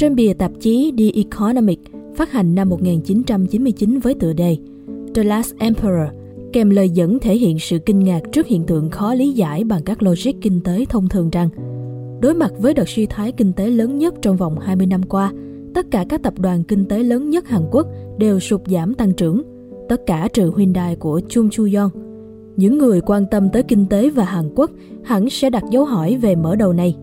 Trên bìa tạp chí The Economic phát hành năm 1999 với tựa đề The Last Emperor, kèm lời dẫn thể hiện sự kinh ngạc trước hiện tượng khó lý giải bằng các logic kinh tế thông thường rằng đối mặt với đợt suy thoái kinh tế lớn nhất trong vòng 20 năm qua, tất cả các tập đoàn kinh tế lớn nhất Hàn Quốc đều sụt giảm tăng trưởng, tất cả trừ Hyundai của Chung Chu-yon. Những người quan tâm tới kinh tế và Hàn Quốc hẳn sẽ đặt dấu hỏi về mở đầu này.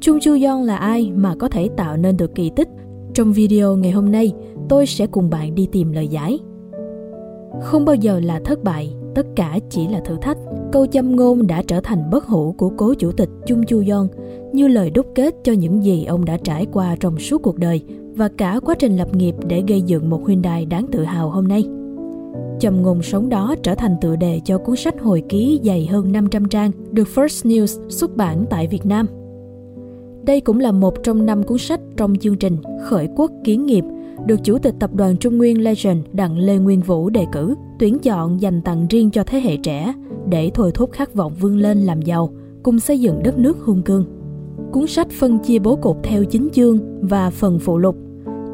Chung Chu-yong là ai mà có thể tạo nên được kỳ tích? Trong video ngày hôm nay, tôi sẽ cùng bạn đi tìm lời giải. Không bao giờ là thất bại, tất cả chỉ là thử thách. Câu châm ngôn đã trở thành bất hủ của cố chủ tịch Chung Chu Yon, như lời đúc kết cho những gì ông đã trải qua trong suốt cuộc đời và cả quá trình lập nghiệp để gây dựng một Hyundai đáng tự hào hôm nay. Châm ngôn sống đó trở thành tựa đề cho cuốn sách hồi ký dày hơn 500 trang được First News xuất bản tại Việt Nam. Đây cũng là một trong năm cuốn sách trong chương trình Khởi quốc kiến nghiệp được Chủ tịch Tập đoàn Trung Nguyên Legend Đặng Lê Nguyên Vũ đề cử, tuyển chọn dành tặng riêng cho thế hệ trẻ để thôi thúc khát vọng vươn lên làm giàu, cùng xây dựng đất nước hùng cương. Cuốn sách phân chia bố cục theo chính chương và phần phụ lục.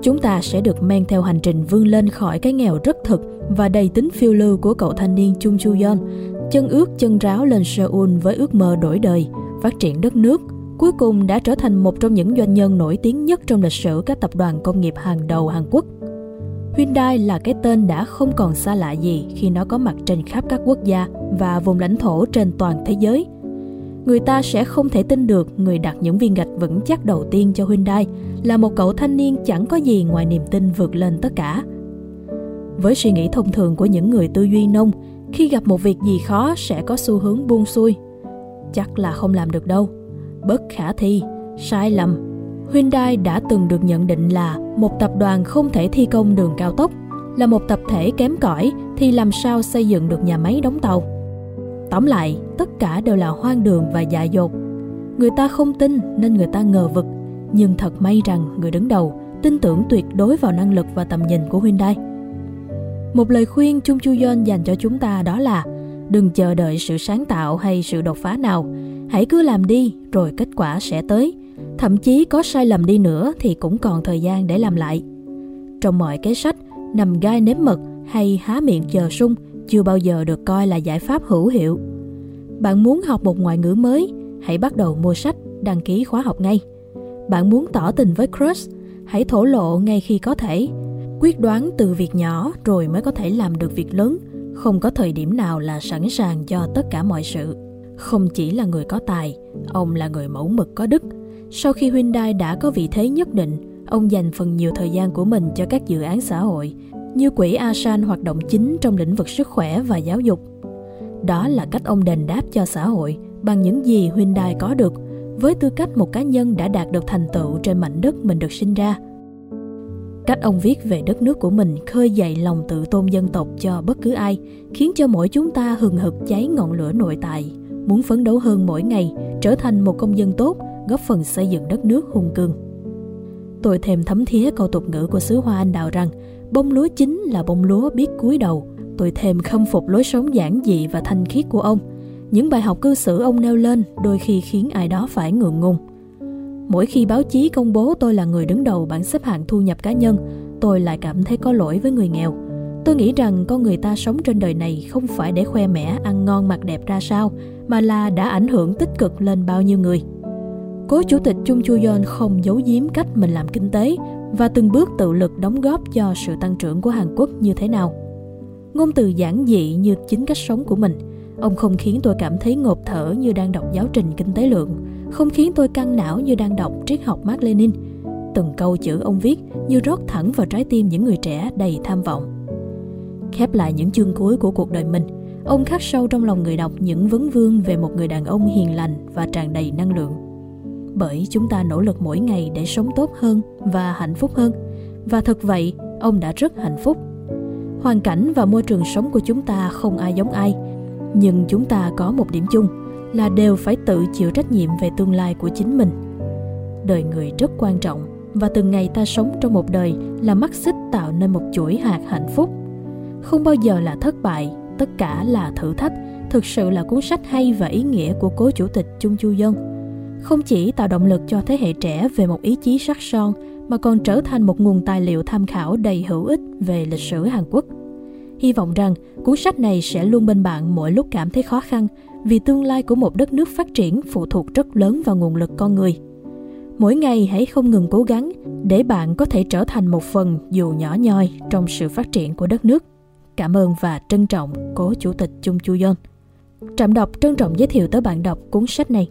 Chúng ta sẽ được men theo hành trình vươn lên khỏi cái nghèo rất thực và đầy tính phiêu lưu của cậu thanh niên Chung Chu Yon, chân ướt chân ráo lên Seoul với ước mơ đổi đời, phát triển đất nước, cuối cùng đã trở thành một trong những doanh nhân nổi tiếng nhất trong lịch sử các tập đoàn công nghiệp hàng đầu Hàn Quốc. Hyundai là cái tên đã không còn xa lạ gì khi nó có mặt trên khắp các quốc gia và vùng lãnh thổ trên toàn thế giới. Người ta sẽ không thể tin được người đặt những viên gạch vững chắc đầu tiên cho Hyundai là một cậu thanh niên chẳng có gì ngoài niềm tin vượt lên tất cả. Với suy nghĩ thông thường của những người tư duy nông, khi gặp một việc gì khó sẽ có xu hướng buông xuôi. Chắc là không làm được đâu bất khả thi, sai lầm. Hyundai đã từng được nhận định là một tập đoàn không thể thi công đường cao tốc, là một tập thể kém cỏi thì làm sao xây dựng được nhà máy đóng tàu. Tóm lại, tất cả đều là hoang đường và dại dột. Người ta không tin nên người ta ngờ vực, nhưng thật may rằng người đứng đầu tin tưởng tuyệt đối vào năng lực và tầm nhìn của Hyundai. Một lời khuyên Chung Chu Yon dành cho chúng ta đó là đừng chờ đợi sự sáng tạo hay sự đột phá nào, hãy cứ làm đi, rồi kết quả sẽ tới. Thậm chí có sai lầm đi nữa thì cũng còn thời gian để làm lại. Trong mọi cái sách, nằm gai nếm mật hay há miệng chờ sung chưa bao giờ được coi là giải pháp hữu hiệu. Bạn muốn học một ngoại ngữ mới, hãy bắt đầu mua sách, đăng ký khóa học ngay. Bạn muốn tỏ tình với crush, hãy thổ lộ ngay khi có thể. Quyết đoán từ việc nhỏ rồi mới có thể làm được việc lớn, không có thời điểm nào là sẵn sàng cho tất cả mọi sự không chỉ là người có tài, ông là người mẫu mực có đức. Sau khi Hyundai đã có vị thế nhất định, ông dành phần nhiều thời gian của mình cho các dự án xã hội, như quỹ Asan hoạt động chính trong lĩnh vực sức khỏe và giáo dục. Đó là cách ông đền đáp cho xã hội bằng những gì Hyundai có được, với tư cách một cá nhân đã đạt được thành tựu trên mảnh đất mình được sinh ra. Cách ông viết về đất nước của mình khơi dậy lòng tự tôn dân tộc cho bất cứ ai, khiến cho mỗi chúng ta hừng hực cháy ngọn lửa nội tại muốn phấn đấu hơn mỗi ngày, trở thành một công dân tốt, góp phần xây dựng đất nước hùng cường. Tôi thèm thấm thía câu tục ngữ của xứ Hoa Anh Đào rằng bông lúa chính là bông lúa biết cúi đầu. Tôi thèm khâm phục lối sống giản dị và thanh khiết của ông. Những bài học cư xử ông nêu lên đôi khi khiến ai đó phải ngượng ngùng. Mỗi khi báo chí công bố tôi là người đứng đầu bảng xếp hạng thu nhập cá nhân, tôi lại cảm thấy có lỗi với người nghèo Tôi nghĩ rằng con người ta sống trên đời này không phải để khoe mẽ ăn ngon mặc đẹp ra sao, mà là đã ảnh hưởng tích cực lên bao nhiêu người. Cố chủ tịch Chung Chu yon không giấu giếm cách mình làm kinh tế và từng bước tự lực đóng góp cho sự tăng trưởng của Hàn Quốc như thế nào. Ngôn từ giản dị như chính cách sống của mình, ông không khiến tôi cảm thấy ngộp thở như đang đọc giáo trình kinh tế lượng, không khiến tôi căng não như đang đọc triết học Mark Lenin. Từng câu chữ ông viết như rót thẳng vào trái tim những người trẻ đầy tham vọng. Khép lại những chương cuối của cuộc đời mình, ông khắc sâu trong lòng người đọc những vấn vương về một người đàn ông hiền lành và tràn đầy năng lượng. Bởi chúng ta nỗ lực mỗi ngày để sống tốt hơn và hạnh phúc hơn. Và thật vậy, ông đã rất hạnh phúc. Hoàn cảnh và môi trường sống của chúng ta không ai giống ai, nhưng chúng ta có một điểm chung là đều phải tự chịu trách nhiệm về tương lai của chính mình. Đời người rất quan trọng và từng ngày ta sống trong một đời là mắt xích tạo nên một chuỗi hạt hạnh phúc không bao giờ là thất bại, tất cả là thử thách thực sự là cuốn sách hay và ý nghĩa của cố chủ tịch chung chu dân không chỉ tạo động lực cho thế hệ trẻ về một ý chí sắc son, mà còn trở thành một nguồn tài liệu tham khảo đầy hữu ích về lịch sử Hàn Quốc. Hy vọng rằng cuốn sách này sẽ luôn bên bạn mỗi lúc cảm thấy khó khăn vì tương lai của một đất nước phát triển phụ thuộc rất lớn vào nguồn lực con người. Mỗi ngày hãy không ngừng cố gắng để bạn có thể trở thành một phần dù nhỏ nhoi trong sự phát triển của đất nước. Cảm ơn và trân trọng cố Chủ tịch Chung Chu Yon. Trạm đọc trân trọng giới thiệu tới bạn đọc cuốn sách này.